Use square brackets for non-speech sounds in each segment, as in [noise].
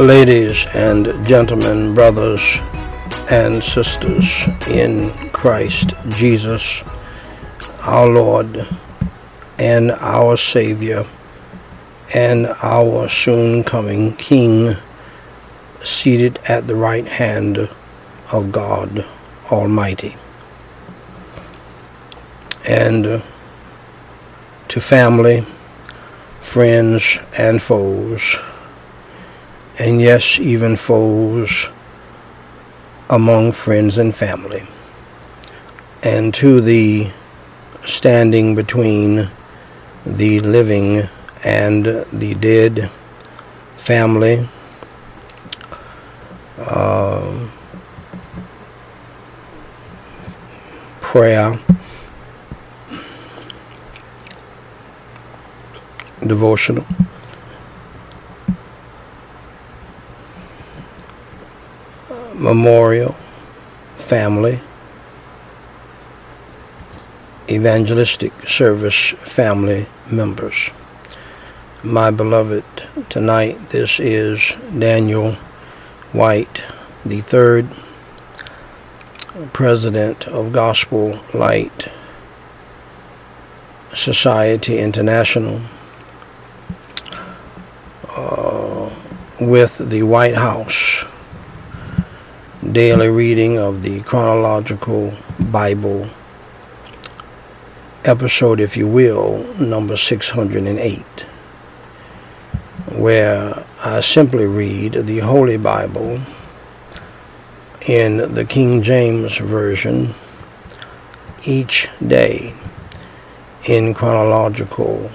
ladies and gentlemen, brothers and sisters in Christ Jesus, our Lord and our Savior and our soon coming King, seated at the right hand of God Almighty. And to family, friends, and foes and yes, even foes among friends and family, and to the standing between the living and the dead family. Uh, prayer, devotional. Memorial Family Evangelistic Service family members. My beloved, tonight this is Daniel White, the third president of Gospel Light Society International, uh, with the White House daily reading of the chronological Bible episode, if you will, number 608, where I simply read the Holy Bible in the King James Version each day in chronological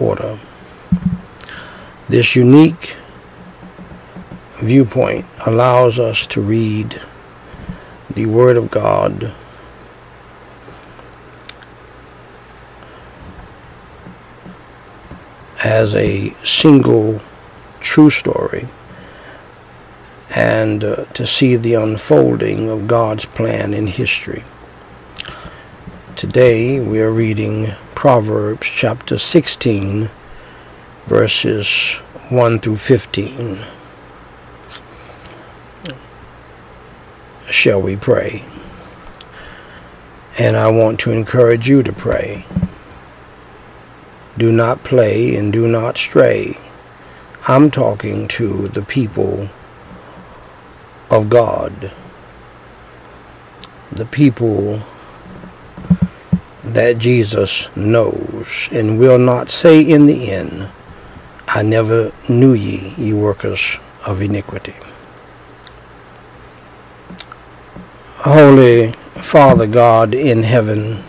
order. This unique viewpoint allows us to read the Word of God as a single true story and uh, to see the unfolding of God's plan in history. Today we are reading Proverbs chapter 16, verses 1 through 15. Shall we pray? And I want to encourage you to pray. Do not play and do not stray. I'm talking to the people of God, the people that Jesus knows and will not say in the end, I never knew ye, ye workers of iniquity. Holy Father God in heaven,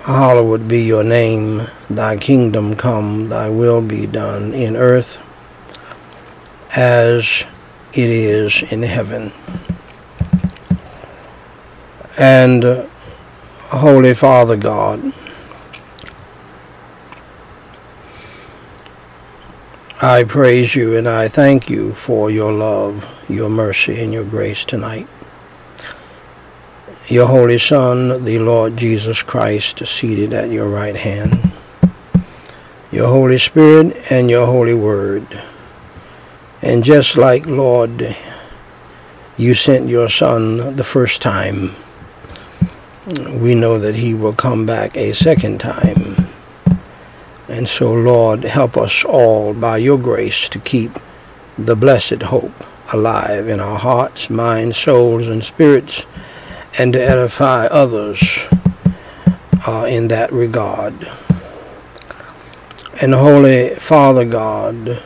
hallowed be your name, thy kingdom come, thy will be done in earth as it is in heaven. And Holy Father God, I praise you and I thank you for your love, your mercy, and your grace tonight your Holy Son, the Lord Jesus Christ, seated at your right hand, your Holy Spirit, and your Holy Word. And just like, Lord, you sent your Son the first time, we know that he will come back a second time. And so, Lord, help us all by your grace to keep the blessed hope alive in our hearts, minds, souls, and spirits and to edify others uh, in that regard. And Holy Father God,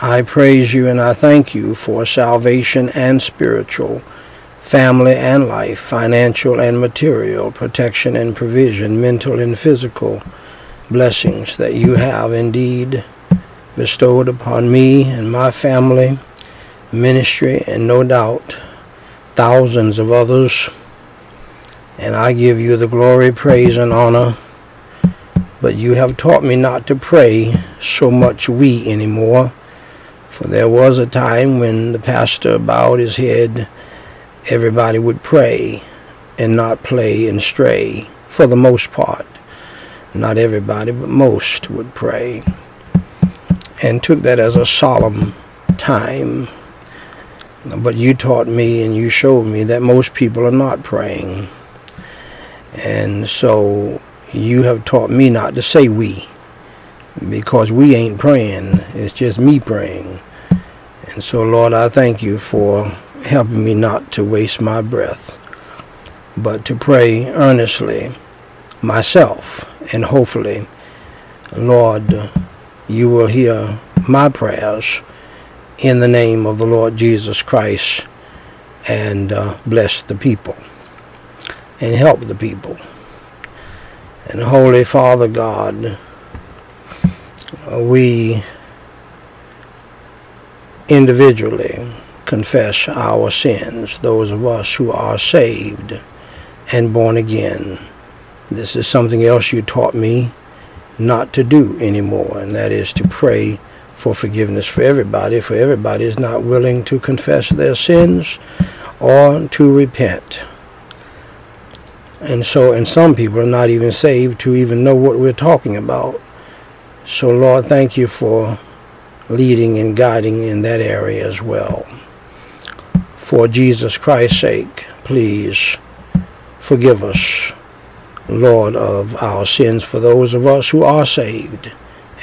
I praise you and I thank you for salvation and spiritual, family and life, financial and material, protection and provision, mental and physical blessings that you have indeed bestowed upon me and my family, ministry, and no doubt thousands of others. And I give you the glory, praise, and honor. But you have taught me not to pray so much we anymore. For there was a time when the pastor bowed his head, everybody would pray and not play and stray, for the most part. Not everybody, but most would pray. and took that as a solemn time. But you taught me and you showed me that most people are not praying. And so you have taught me not to say we because we ain't praying. It's just me praying. And so, Lord, I thank you for helping me not to waste my breath, but to pray earnestly myself. And hopefully, Lord, you will hear my prayers in the name of the Lord Jesus Christ and uh, bless the people and help the people. And Holy Father God, we individually confess our sins, those of us who are saved and born again. This is something else you taught me not to do anymore, and that is to pray for forgiveness for everybody, for everybody is not willing to confess their sins or to repent. And so, and some people are not even saved to even know what we're talking about. So, Lord, thank you for leading and guiding in that area as well. For Jesus Christ's sake, please forgive us, Lord, of our sins for those of us who are saved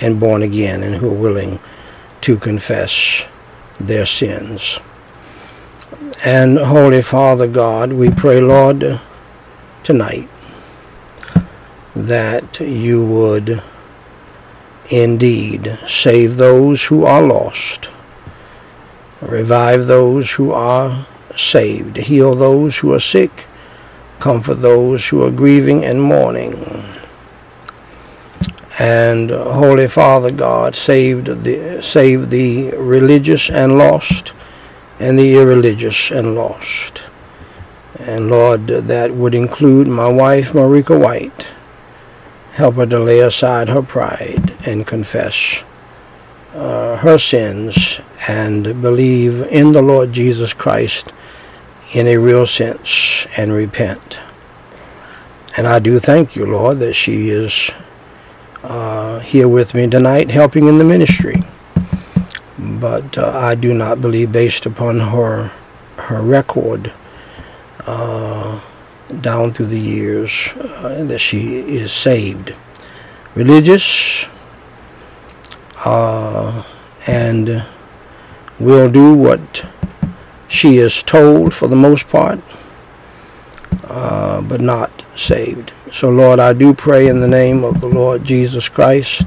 and born again and who are willing to confess their sins. And Holy Father God, we pray, Lord, tonight that you would indeed save those who are lost, revive those who are saved, heal those who are sick, comfort those who are grieving and mourning and Holy Father God saved the saved the religious and lost and the irreligious and lost. And Lord, that would include my wife Marika White. Help her to lay aside her pride and confess uh, her sins and believe in the Lord Jesus Christ in a real sense and repent. And I do thank you, Lord, that she is uh, here with me tonight helping in the ministry. But uh, I do not believe, based upon her her record uh, down through the years, uh, that she is saved. Religious uh, and will do what she is told for the most part, uh, but not saved. So, Lord, I do pray in the name of the Lord Jesus Christ,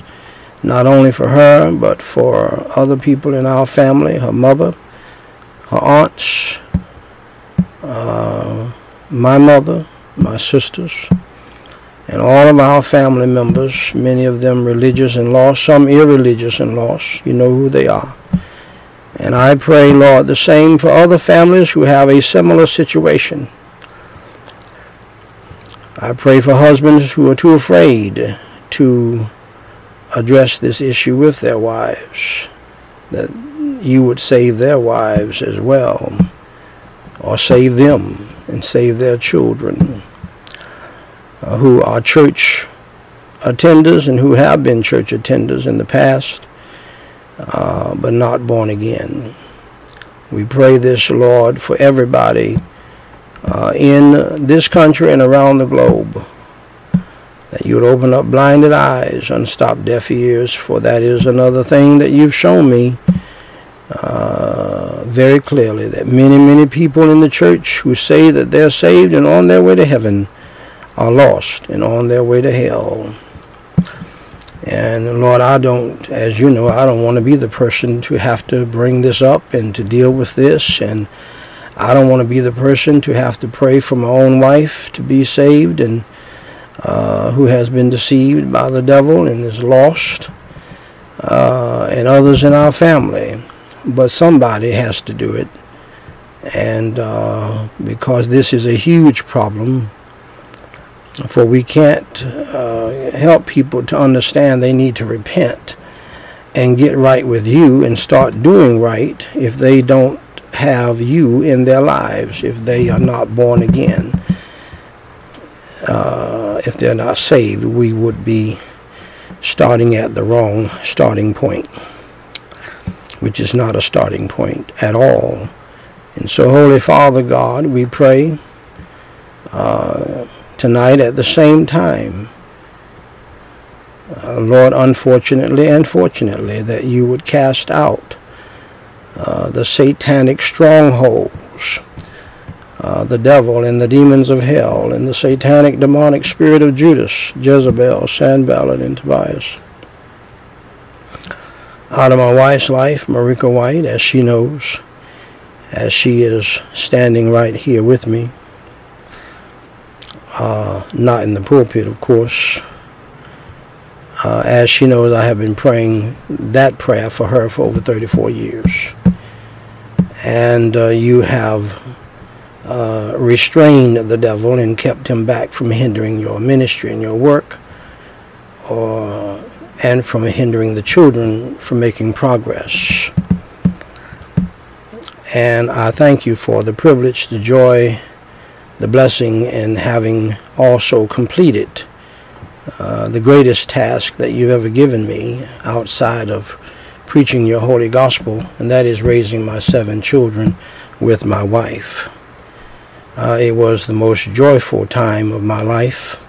not only for her, but for other people in our family, her mother, her aunts, uh, my mother, my sisters, and all of our family members, many of them religious and lost, some irreligious and lost. You know who they are. And I pray, Lord, the same for other families who have a similar situation. I pray for husbands who are too afraid to address this issue with their wives, that you would save their wives as well, or save them and save their children, uh, who are church attenders and who have been church attenders in the past, uh, but not born again. We pray this, Lord, for everybody uh, in this country and around the globe. That you would open up blinded eyes, unstop deaf ears, for that is another thing that you've shown me uh, very clearly. That many, many people in the church who say that they're saved and on their way to heaven are lost and on their way to hell. And Lord, I don't, as you know, I don't want to be the person to have to bring this up and to deal with this and I don't want to be the person to have to pray for my own wife to be saved and uh, who has been deceived by the devil and is lost, uh, and others in our family. But somebody has to do it. And uh, because this is a huge problem, for we can't uh, help people to understand they need to repent and get right with you and start doing right if they don't have you in their lives if they are not born again. Uh, if they're not saved, we would be starting at the wrong starting point. which is not a starting point at all. And so, Holy Father God, we pray uh, tonight at the same time, uh, Lord, unfortunately and fortunately, that you would cast out uh, the satanic strongholds, uh, the devil and the demons of hell, and the satanic demonic spirit of Judas, Jezebel, Sanballat, and Tobias. Out of my wife's life, Marika White, as she knows, as she is standing right here with me, uh, not in the pulpit, of course. Uh, as she knows, I have been praying that prayer for her for over 34 years and uh, you have uh, restrained the devil and kept him back from hindering your ministry and your work, or and from hindering the children from making progress. And I thank you for the privilege, the joy, the blessing in having also completed uh, the greatest task that you've ever given me outside of preaching your holy gospel, and that is raising my seven children with my wife. Uh, it was the most joyful time of my life,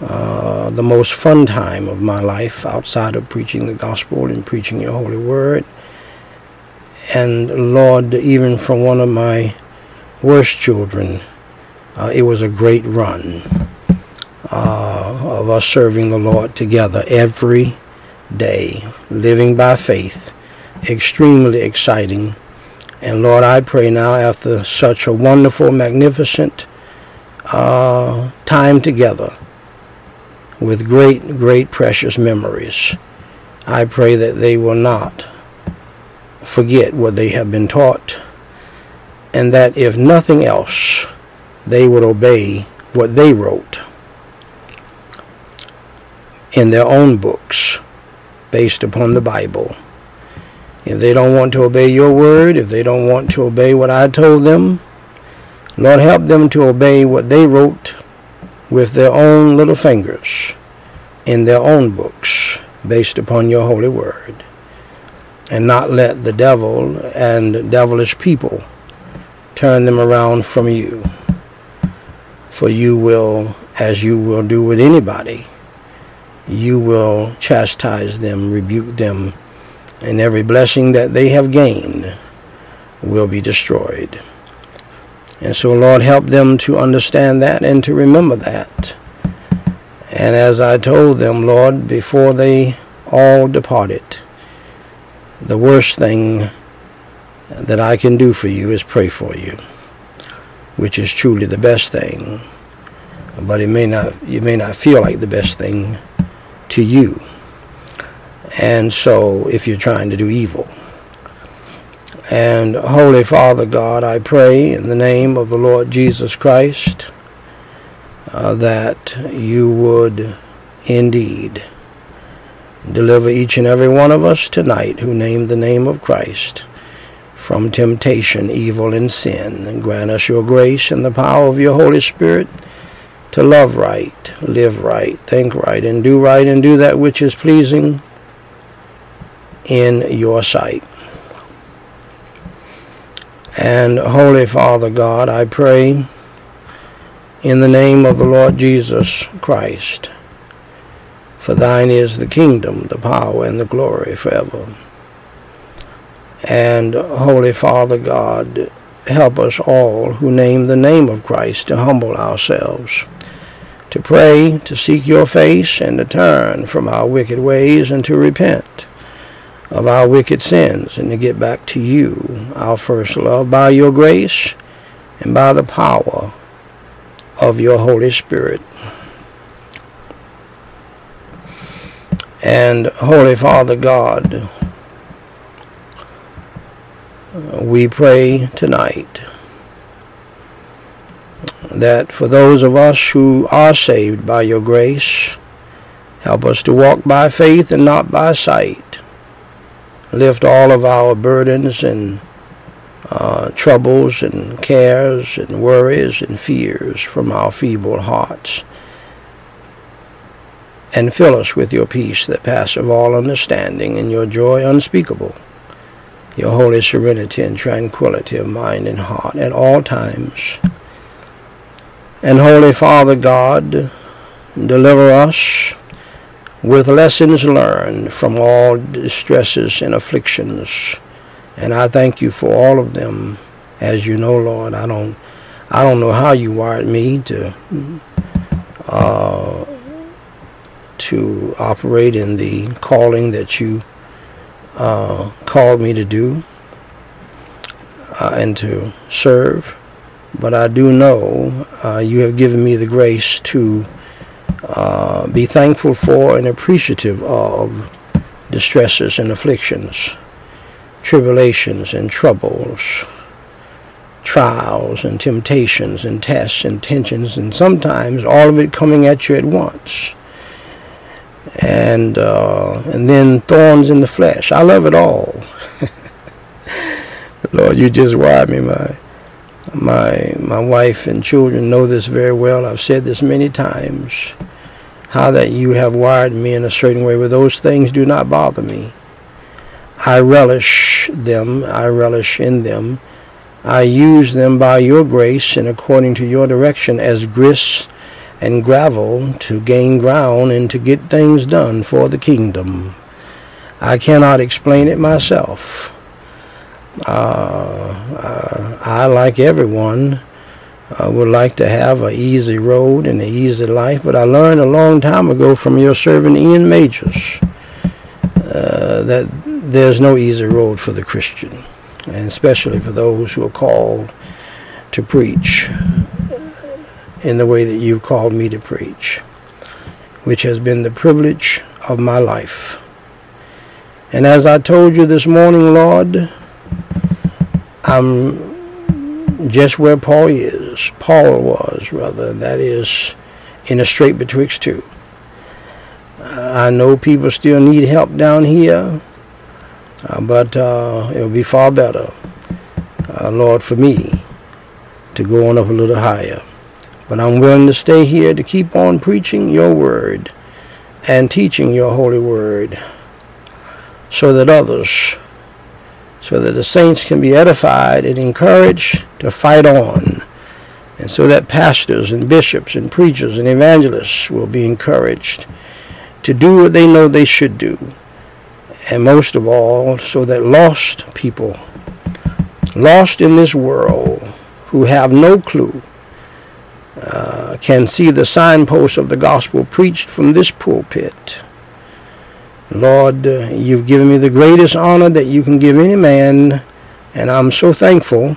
uh, the most fun time of my life outside of preaching the gospel and preaching your holy word. And Lord, even from one of my worst children, uh, it was a great run uh, of us serving the Lord together every day, living by faith, extremely exciting. And Lord, I pray now after such a wonderful, magnificent uh, time together with great, great precious memories, I pray that they will not forget what they have been taught and that if nothing else, they would obey what they wrote in their own books based upon the Bible. If they don't want to obey your word, if they don't want to obey what I told them, Lord, help them to obey what they wrote with their own little fingers in their own books based upon your holy word. And not let the devil and devilish people turn them around from you. For you will, as you will do with anybody, you will chastise them, rebuke them, and every blessing that they have gained will be destroyed. And so, Lord, help them to understand that and to remember that. And as I told them, Lord, before they all departed, the worst thing that I can do for you is pray for you, which is truly the best thing. But it may not, you may not feel like the best thing to you. And so, if you're trying to do evil. And Holy Father God, I pray in the name of the Lord Jesus Christ uh, that you would indeed deliver each and every one of us tonight who name the name of Christ from temptation, evil, and sin. And grant us your grace and the power of your Holy Spirit to love right, live right, think right, and do right, and do that which is pleasing in your sight. And Holy Father God, I pray in the name of the Lord Jesus Christ, for thine is the kingdom, the power, and the glory forever. And Holy Father God, help us all who name the name of Christ to humble ourselves to pray, to seek your face, and to turn from our wicked ways and to repent of our wicked sins and to get back to you, our first love, by your grace and by the power of your Holy Spirit. And Holy Father God, we pray tonight that for those of us who are saved by your grace, help us to walk by faith and not by sight. Lift all of our burdens and uh, troubles and cares and worries and fears from our feeble hearts. And fill us with your peace that passeth all understanding and your joy unspeakable your holy serenity and tranquility of mind and heart at all times. And Holy Father God, deliver us with lessons learned from all distresses and afflictions. And I thank you for all of them. As you know, Lord, I don't I don't know how you wired me to uh, to operate in the calling that you uh, called me to do uh, and to serve. But I do know uh, you have given me the grace to uh, be thankful for and appreciative of distresses and afflictions, tribulations and troubles, trials and temptations and tests and tensions, and sometimes all of it coming at you at once. And uh, and then thorns in the flesh. I love it all. [laughs] Lord, you just wired me, my my my wife and children know this very well. I've said this many times how that you have wired me in a certain way, but those things do not bother me. I relish them, I relish in them. I use them by your grace and according to your direction as grist and gravel to gain ground and to get things done for the kingdom. I cannot explain it myself. Uh, uh, I, like everyone, I would like to have an easy road and an easy life, but I learned a long time ago from your servant Ian Majors uh, that there's no easy road for the Christian, and especially for those who are called to preach in the way that you've called me to preach, which has been the privilege of my life. And as I told you this morning, Lord, I'm just where Paul is, Paul was rather, that is in a strait betwixt two. I know people still need help down here, uh, but uh, it would be far better, uh, Lord, for me to go on up a little higher. But I'm willing to stay here to keep on preaching your word and teaching your holy word so that others so that the saints can be edified and encouraged to fight on, and so that pastors and bishops and preachers and evangelists will be encouraged to do what they know they should do, and most of all, so that lost people, lost in this world, who have no clue, uh, can see the signposts of the gospel preached from this pulpit Lord, uh, you've given me the greatest honor that you can give any man, and I'm so thankful.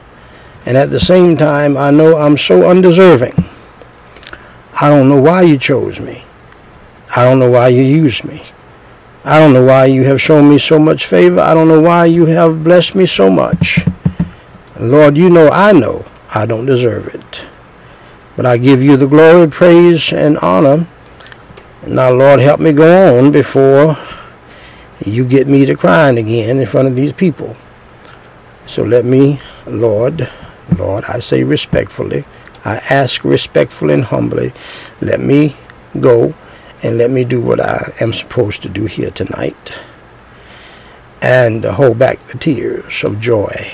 And at the same time, I know I'm so undeserving. I don't know why you chose me. I don't know why you used me. I don't know why you have shown me so much favor. I don't know why you have blessed me so much. Lord, you know I know I don't deserve it. But I give you the glory, praise, and honor. Now, Lord, help me go on before you get me to crying again in front of these people. So let me, Lord, Lord, I say respectfully, I ask respectfully and humbly, let me go and let me do what I am supposed to do here tonight and hold back the tears of joy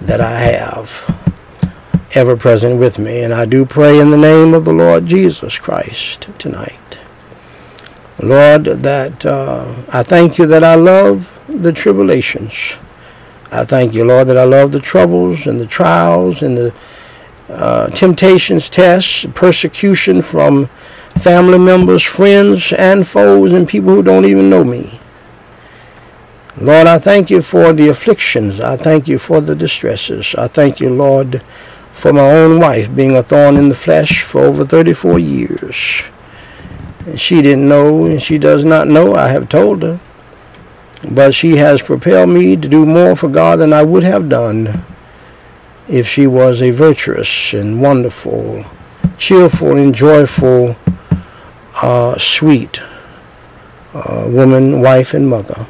that I have ever present with me. And I do pray in the name of the Lord Jesus Christ tonight. Lord, that uh, I thank you that I love the tribulations. I thank you, Lord, that I love the troubles and the trials and the uh, temptations, tests, persecution from family members, friends, and foes, and people who don't even know me. Lord, I thank you for the afflictions. I thank you for the distresses. I thank you, Lord, for my own wife being a thorn in the flesh for over 34 years. And she didn't know, and she does not know. I have told her. But she has propelled me to do more for God than I would have done if she was a virtuous and wonderful, cheerful and joyful, uh, sweet uh, woman, wife, and mother.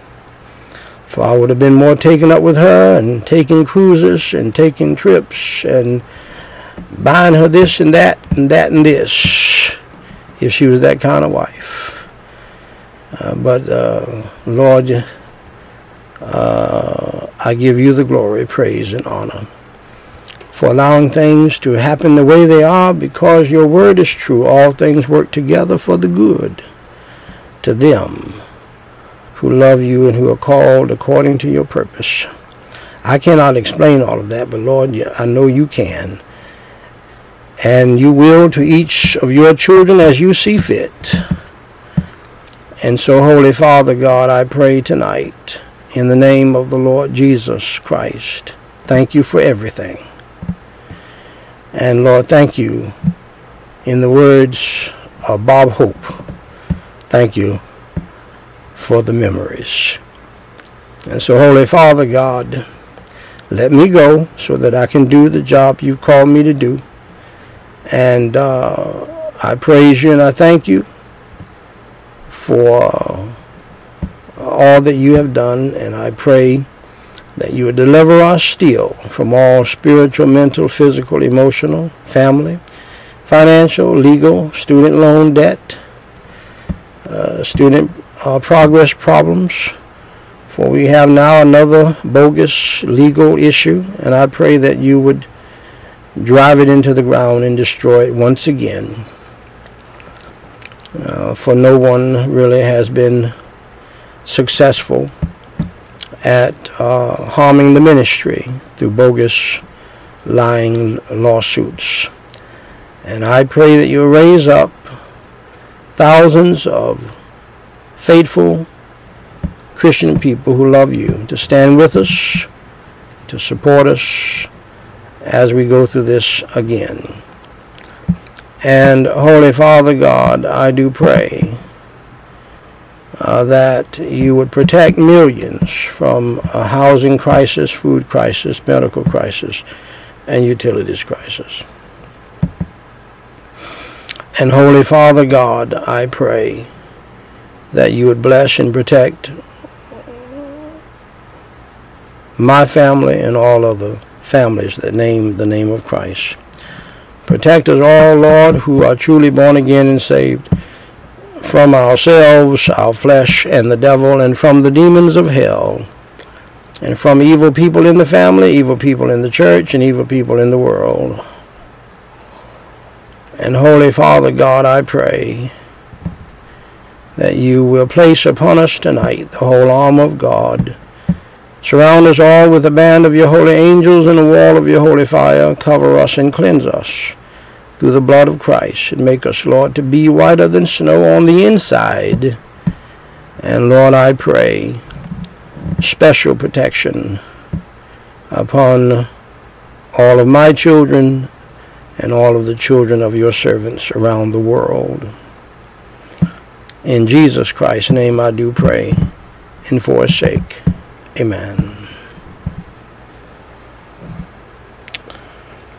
I would have been more taken up with her and taking cruises and taking trips and buying her this and that and that and this if she was that kind of wife. Uh, but uh, Lord, uh, I give you the glory, praise, and honor for allowing things to happen the way they are because your word is true. All things work together for the good to them who love you and who are called according to your purpose. I cannot explain all of that, but Lord, I know you can. And you will to each of your children as you see fit. And so, Holy Father God, I pray tonight in the name of the Lord Jesus Christ. Thank you for everything. And Lord, thank you in the words of Bob Hope. Thank you for the memories. And so, Holy Father God, let me go so that I can do the job you've called me to do. And uh, I praise you and I thank you for all that you have done. And I pray that you would deliver us still from all spiritual, mental, physical, emotional, family, financial, legal, student loan debt, uh, student uh, progress problems. For we have now another bogus legal issue, and I pray that you would drive it into the ground and destroy it once again. Uh, for no one really has been successful at uh, harming the ministry through bogus, lying lawsuits. And I pray that you raise up thousands of faithful Christian people who love you to stand with us, to support us as we go through this again. And Holy Father God, I do pray uh, that you would protect millions from a housing crisis, food crisis, medical crisis, and utilities crisis. And Holy Father God, I pray that you would bless and protect my family and all other families that name the name of Christ. Protect us all, Lord, who are truly born again and saved from ourselves, our flesh, and the devil, and from the demons of hell, and from evil people in the family, evil people in the church, and evil people in the world. And Holy Father God, I pray that you will place upon us tonight the whole arm of God. Surround us all with the band of your holy angels and the wall of your holy fire. Cover us and cleanse us through the blood of Christ and make us, Lord, to be whiter than snow on the inside. And Lord, I pray special protection upon all of my children and all of the children of your servants around the world. In Jesus Christ's name I do pray, and for his sake. Amen.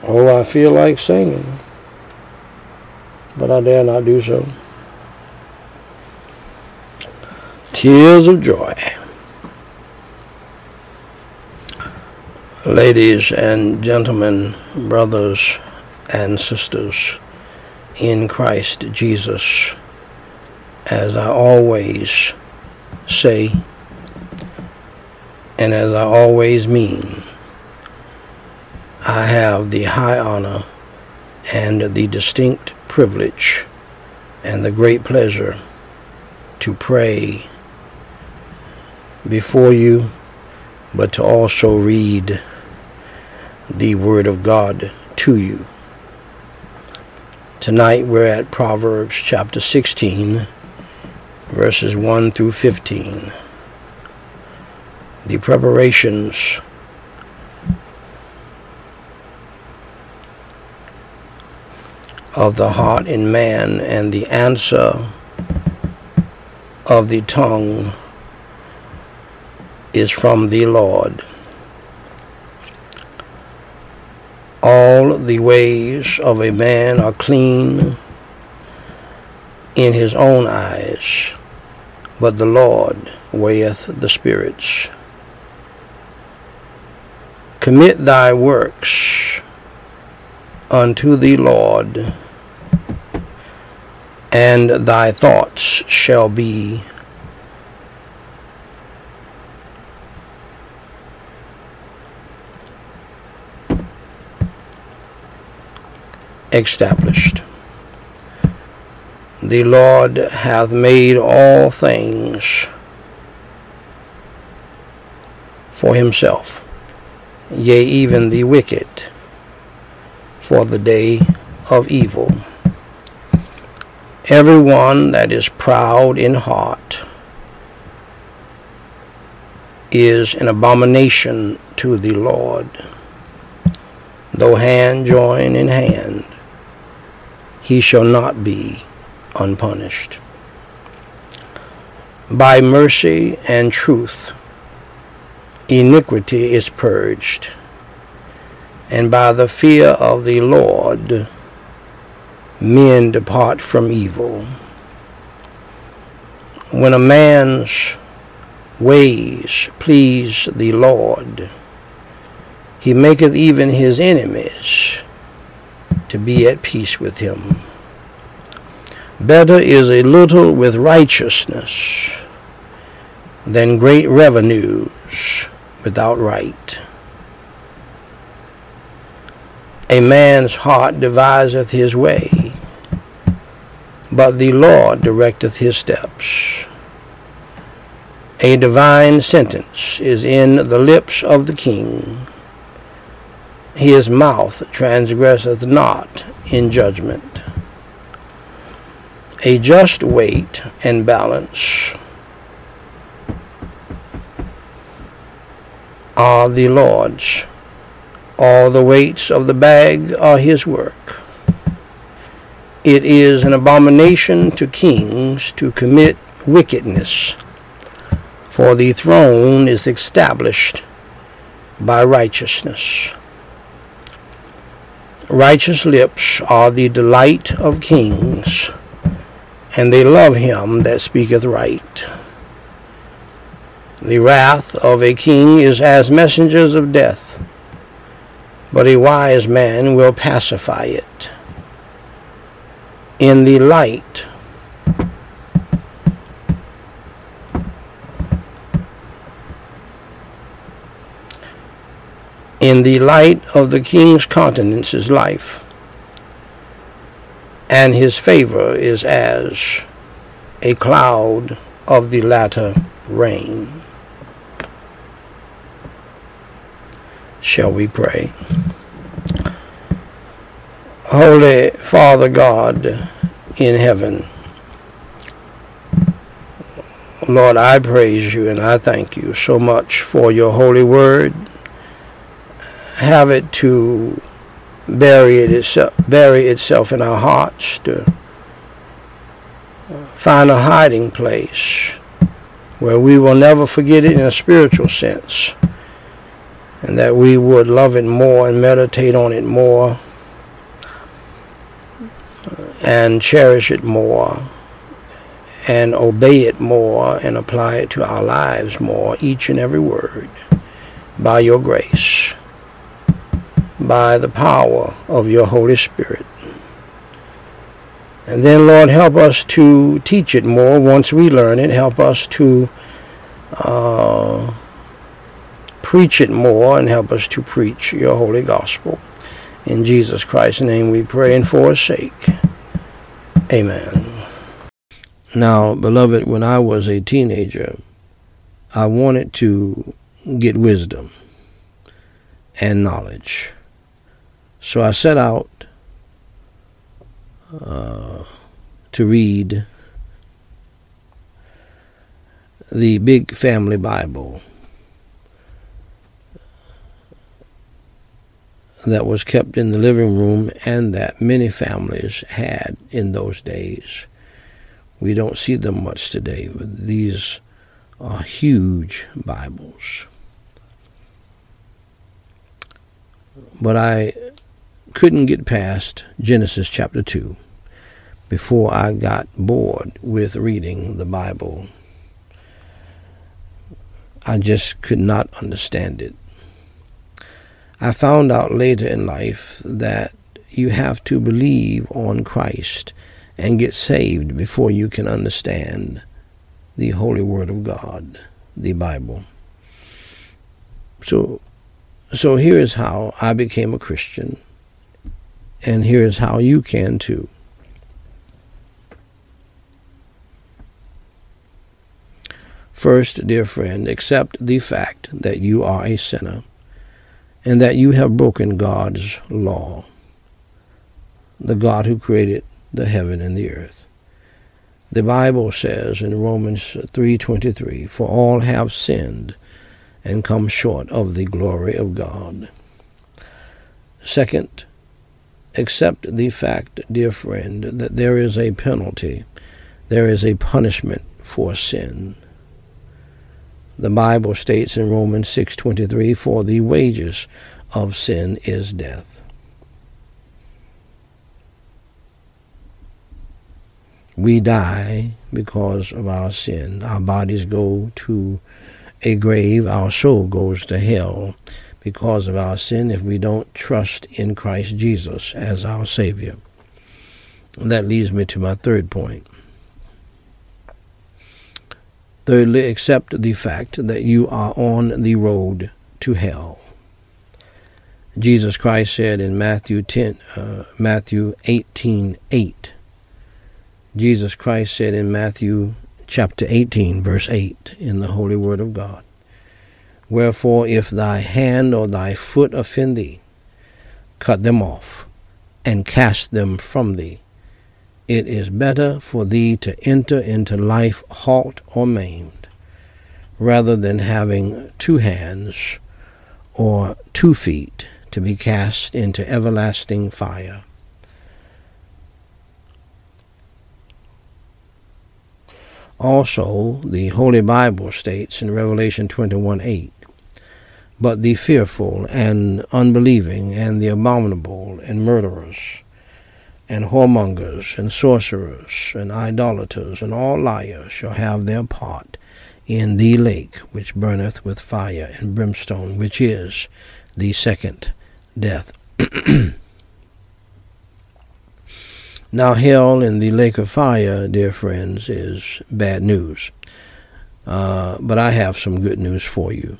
Oh, I feel like singing but I dare not do so. Tears of joy. Ladies and gentlemen, brothers and sisters in Christ Jesus, as I always say, and as I always mean, I have the high honor and the distinct privilege and the great pleasure to pray before you, but to also read the Word of God to you. Tonight we're at Proverbs chapter 16, verses 1 through 15. The preparations of the heart in man and the answer of the tongue is from the Lord. All the ways of a man are clean in his own eyes, but the Lord weigheth the spirits. Commit thy works unto the Lord, and thy thoughts shall be established. The Lord hath made all things for himself, yea, even the wicked for the day of evil. Everyone that is proud in heart is an abomination to the Lord. Though hand join in hand, he shall not be unpunished. By mercy and truth, iniquity is purged, and by the fear of the Lord, men depart from evil. When a man's ways please the Lord, he maketh even his enemies to be at peace with him. Better is a little with righteousness than great revenues without right. A man's heart deviseth his way, but the Lord directeth his steps. A divine sentence is in the lips of the king. His mouth transgresseth not in judgment a just weight and balance are the Lord's. All the weights of the bag are his work. It is an abomination to kings to commit wickedness, for the throne is established by righteousness. Righteous lips are the delight of kings and they love him that speaketh right. The wrath of a king is as messengers of death, but a wise man will pacify it. In the light in the light of the king's countenance is life and his favor is as a cloud of the latter rain. Shall we pray? Holy Father God in heaven, Lord, I praise you and I thank you so much for your holy word. Have it to bury it itself, bury itself in our hearts to uh, find a hiding place where we will never forget it in a spiritual sense and that we would love it more and meditate on it more uh, and cherish it more and obey it more and apply it to our lives more, each and every word, by your grace by the power of your Holy Spirit. And then, Lord, help us to teach it more once we learn it. Help us to uh, preach it more and help us to preach your holy gospel. In Jesus Christ's name we pray and for his sake. Amen. Now, beloved, when I was a teenager, I wanted to get wisdom and knowledge. So I set out uh, to read the Big Family Bible that was kept in the living room and that many families had in those days. We don't see them much today, but these are huge Bibles. But I couldn't get past Genesis chapter 2 before I got bored with reading the Bible. I just could not understand it. I found out later in life that you have to believe on Christ and get saved before you can understand the Holy Word of God, the Bible. So, so here is how I became a Christian And here's how you can too. First, dear friend, accept the fact that you are a sinner and that you have broken God's law, the God who created the heaven and the earth. The Bible says in Romans 3:23, "For all have sinned and come short of the glory of God." Second, accept the fact, dear friend, that there is a penalty, there is a punishment for sin. The Bible states in Romans 6:23, "For the wages of sin is death." we die because of our sin. Our bodies go to a grave, our soul goes to hell because of our sin if we don't trust in Christ Jesus as our Savior. And that leads me to my third point. Thirdly, accept the fact that you are on the road to hell. Jesus Christ said in Matthew 10, uh, Matthew 18, 8, Jesus Christ said in Matthew chapter 18, verse 8, in the Holy Word of God, Wherefore, if thy hand or thy foot offend thee, cut them off, and cast them from thee. It is better for thee to enter into life halt or maimed, rather than having two hands or two feet to be cast into everlasting fire. Also, the Holy Bible states in Revelation 21 8, But the fearful and unbelieving and the abominable and murderers and whoremongers and sorcerers and idolaters and all liars shall have their part in the lake which burneth with fire and brimstone, which is the second death. [clears throat] Now, hell in the lake of fire, dear friends, is bad news. Uh, but I have some good news for you.